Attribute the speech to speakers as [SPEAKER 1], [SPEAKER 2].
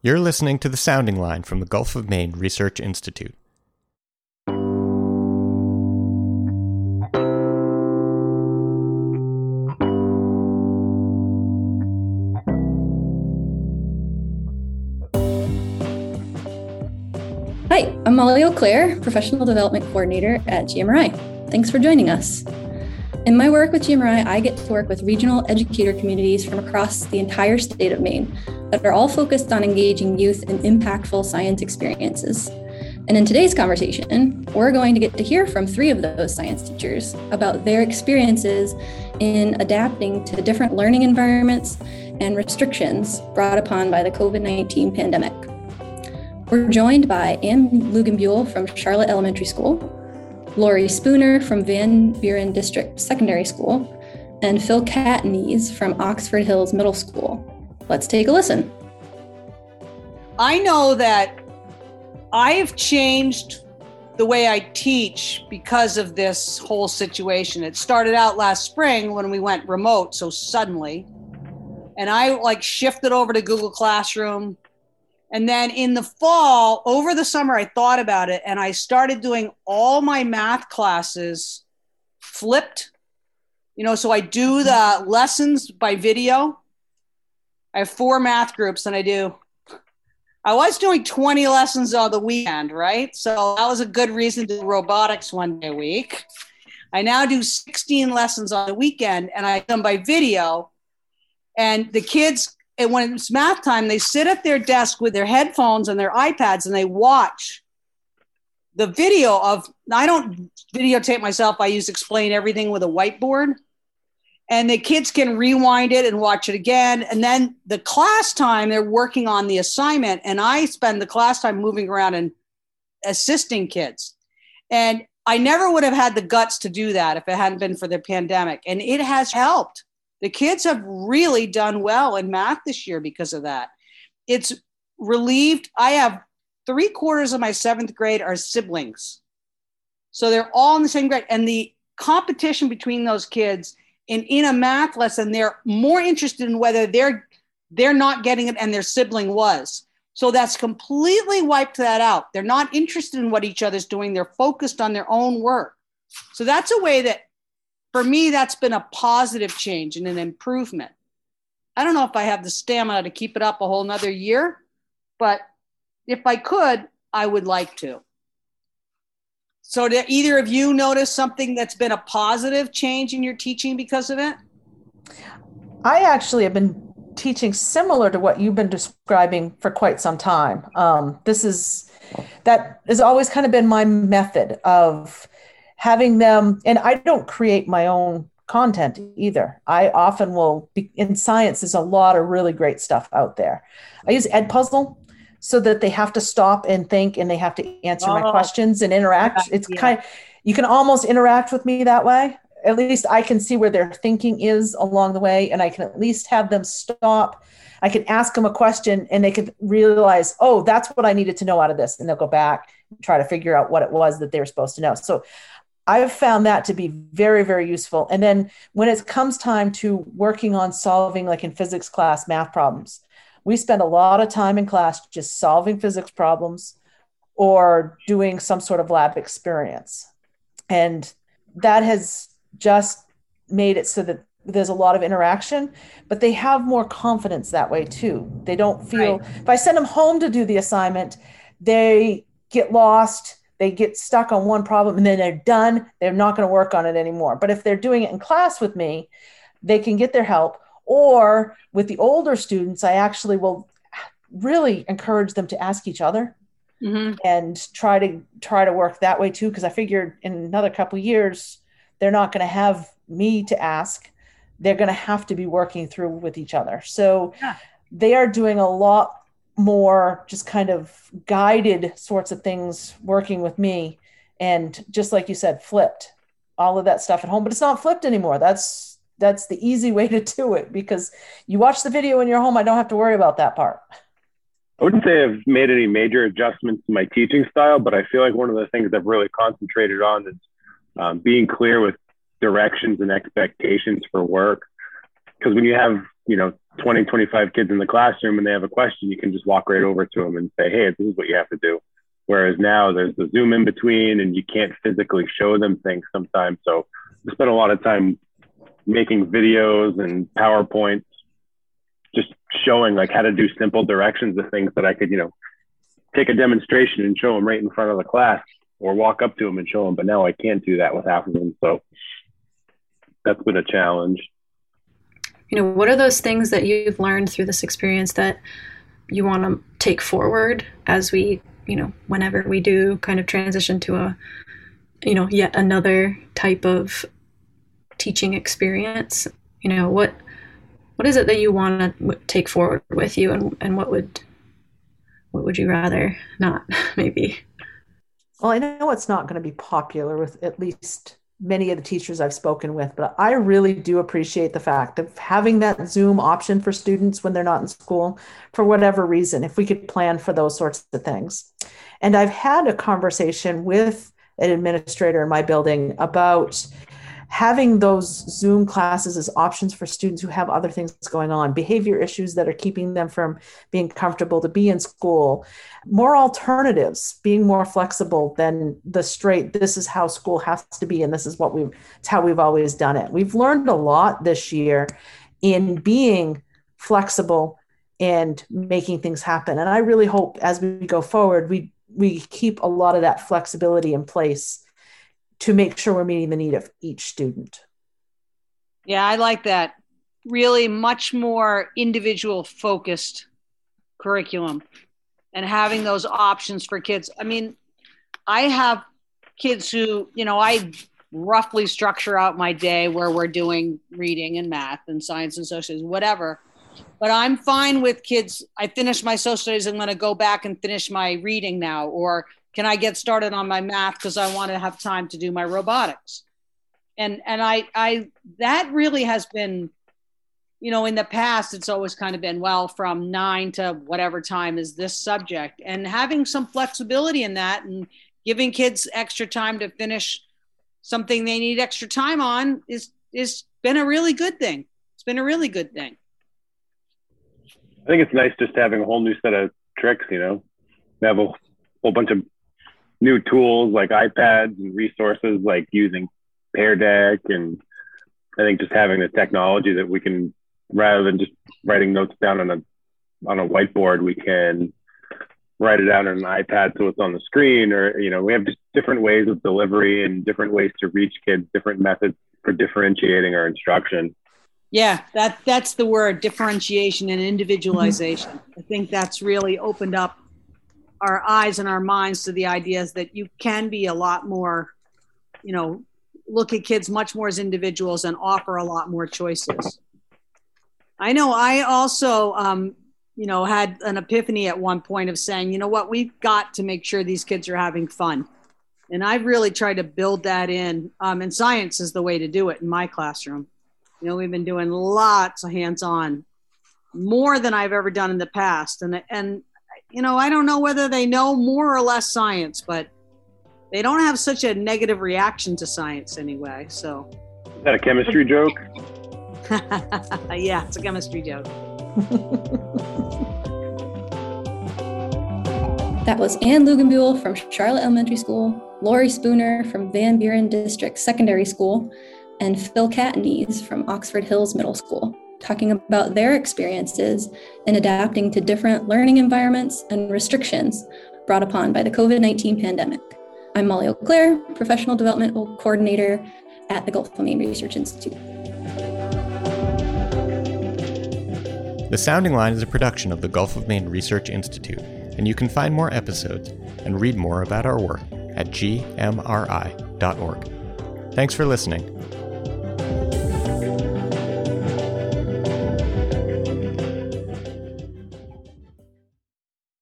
[SPEAKER 1] You're listening to the Sounding Line from the Gulf of Maine Research Institute.
[SPEAKER 2] Hi, I'm Molly Auclair, Professional Development Coordinator at GMRI. Thanks for joining us. In my work with GMRI, I get to work with regional educator communities from across the entire state of Maine that are all focused on engaging youth in impactful science experiences. And in today's conversation, we're going to get to hear from three of those science teachers about their experiences in adapting to different learning environments and restrictions brought upon by the COVID 19 pandemic. We're joined by Ann Luginbuhl from Charlotte Elementary School, Laurie Spooner from Van Buren District Secondary School, and Phil Catanese from Oxford Hills Middle School. Let's take a listen.
[SPEAKER 3] I know that I've changed the way I teach because of this whole situation. It started out last spring when we went remote so suddenly. And I like shifted over to Google Classroom and then in the fall, over the summer, I thought about it and I started doing all my math classes flipped. You know, so I do the lessons by video. I have four math groups and I do. I was doing 20 lessons on the weekend, right? So that was a good reason to do robotics one day a week. I now do 16 lessons on the weekend and I do them by video. And the kids and when it's math time, they sit at their desk with their headphones and their iPads and they watch the video of. I don't videotape myself. I use explain everything with a whiteboard, and the kids can rewind it and watch it again. And then the class time, they're working on the assignment, and I spend the class time moving around and assisting kids. And I never would have had the guts to do that if it hadn't been for the pandemic, and it has helped the kids have really done well in math this year because of that. It's relieved. I have three quarters of my seventh grade are siblings. So they're all in the same grade. And the competition between those kids in, in a math lesson, they're more interested in whether they're they're not getting it and their sibling was. So that's completely wiped that out. They're not interested in what each other's doing. They're focused on their own work. So that's a way that for me, that's been a positive change and an improvement. I don't know if I have the stamina to keep it up a whole nother year, but if I could, I would like to. So, did either of you notice something that's been a positive change in your teaching because of it?
[SPEAKER 4] I actually have been teaching similar to what you've been describing for quite some time. Um, this is that has always kind of been my method of having them, and I don't create my own content either. I often will be in science, there's a lot of really great stuff out there. I use Edpuzzle so that they have to stop and think and they have to answer oh, my questions and interact. It's yeah. kind of, you can almost interact with me that way. At least I can see where their thinking is along the way, and I can at least have them stop. I can ask them a question and they can realize, oh, that's what I needed to know out of this. And they'll go back and try to figure out what it was that they were supposed to know. So I've found that to be very, very useful. And then when it comes time to working on solving, like in physics class, math problems, we spend a lot of time in class just solving physics problems or doing some sort of lab experience. And that has just made it so that there's a lot of interaction, but they have more confidence that way too. They don't feel, right. if I send them home to do the assignment, they get lost they get stuck on one problem and then they're done they're not going to work on it anymore but if they're doing it in class with me they can get their help or with the older students i actually will really encourage them to ask each other mm-hmm. and try to try to work that way too because i figured in another couple years they're not going to have me to ask. They're going to have to be working through with each other. So yeah. they are doing a lot more just kind of guided sorts of things working with me. And just like you said flipped all of that stuff at home. But it's not flipped anymore. That's that's the easy way to do it because you watch the video in your home i don't have to worry about that part
[SPEAKER 5] i wouldn't say i've made any major adjustments to my teaching style but i feel like one of the things i've really concentrated on is um, being clear with directions and expectations for work because when you have you know 20, 25 kids in the classroom and they have a question, you can just walk right over to them and say, hey, this is what you have to do. Whereas now there's the Zoom in between and you can't physically show them things sometimes. So we spend a lot of time making videos and PowerPoints, just showing like how to do simple directions of things that I could, you know, take a demonstration and show them right in front of the class or walk up to them and show them. But now I can't do that with half of them. So that's been a challenge
[SPEAKER 6] you know what are those things that you've learned through this experience that you want to take forward as we you know whenever we do kind of transition to a you know yet another type of teaching experience you know what what is it that you want to take forward with you and and what would what would you rather not maybe
[SPEAKER 4] well i know it's not going to be popular with at least many of the teachers I've spoken with, but I really do appreciate the fact of having that Zoom option for students when they're not in school for whatever reason, if we could plan for those sorts of things. And I've had a conversation with an administrator in my building about having those Zoom classes as options for students who have other things going on, behavior issues that are keeping them from being comfortable to be in school, more alternatives, being more flexible than the straight, this is how school has to be, and this is what we've, it's how we've always done it. We've learned a lot this year in being flexible and making things happen. And I really hope as we go forward, we we keep a lot of that flexibility in place to make sure we're meeting the need of each student.
[SPEAKER 3] Yeah, I like that. Really much more individual focused curriculum and having those options for kids. I mean, I have kids who, you know, I roughly structure out my day where we're doing reading and math and science and social whatever. But I'm fine with kids. I finish my social studies. I'm going to go back and finish my reading now, or can I get started on my math because I want to have time to do my robotics? And and I I that really has been, you know, in the past it's always kind of been well from nine to whatever time is this subject, and having some flexibility in that and giving kids extra time to finish something they need extra time on is is been a really good thing. It's been a really good thing.
[SPEAKER 5] I think it's nice just having a whole new set of tricks, you know, have a whole bunch of new tools like iPads and resources like using Pear Deck and I think just having the technology that we can rather than just writing notes down on a on a whiteboard, we can write it down on an iPad so it's on the screen or you know, we have just different ways of delivery and different ways to reach kids, different methods for differentiating our instruction.
[SPEAKER 3] Yeah, that that's the word differentiation and individualization. Mm-hmm. I think that's really opened up our eyes and our minds to the ideas that you can be a lot more, you know, look at kids much more as individuals and offer a lot more choices. I know I also, um, you know, had an epiphany at one point of saying, you know what, we've got to make sure these kids are having fun. And I've really tried to build that in. Um, and science is the way to do it in my classroom. You know, we've been doing lots of hands on, more than I've ever done in the past. And, and you know, I don't know whether they know more or less science, but they don't have such a negative reaction to science anyway. So,
[SPEAKER 5] is that a chemistry joke?
[SPEAKER 3] yeah, it's a chemistry joke.
[SPEAKER 2] that was Ann Luginbuhl from Charlotte Elementary School, Laurie Spooner from Van Buren District Secondary School, and Phil Catanese from Oxford Hills Middle School talking about their experiences in adapting to different learning environments and restrictions brought upon by the COVID 19 pandemic. I'm Molly Auclair, Professional Development Coordinator at the Gulf of Maine Research Institute.
[SPEAKER 1] The Sounding Line is a production of the Gulf of Maine Research Institute, and you can find more episodes and read more about our work at gmri.org. Thanks for listening.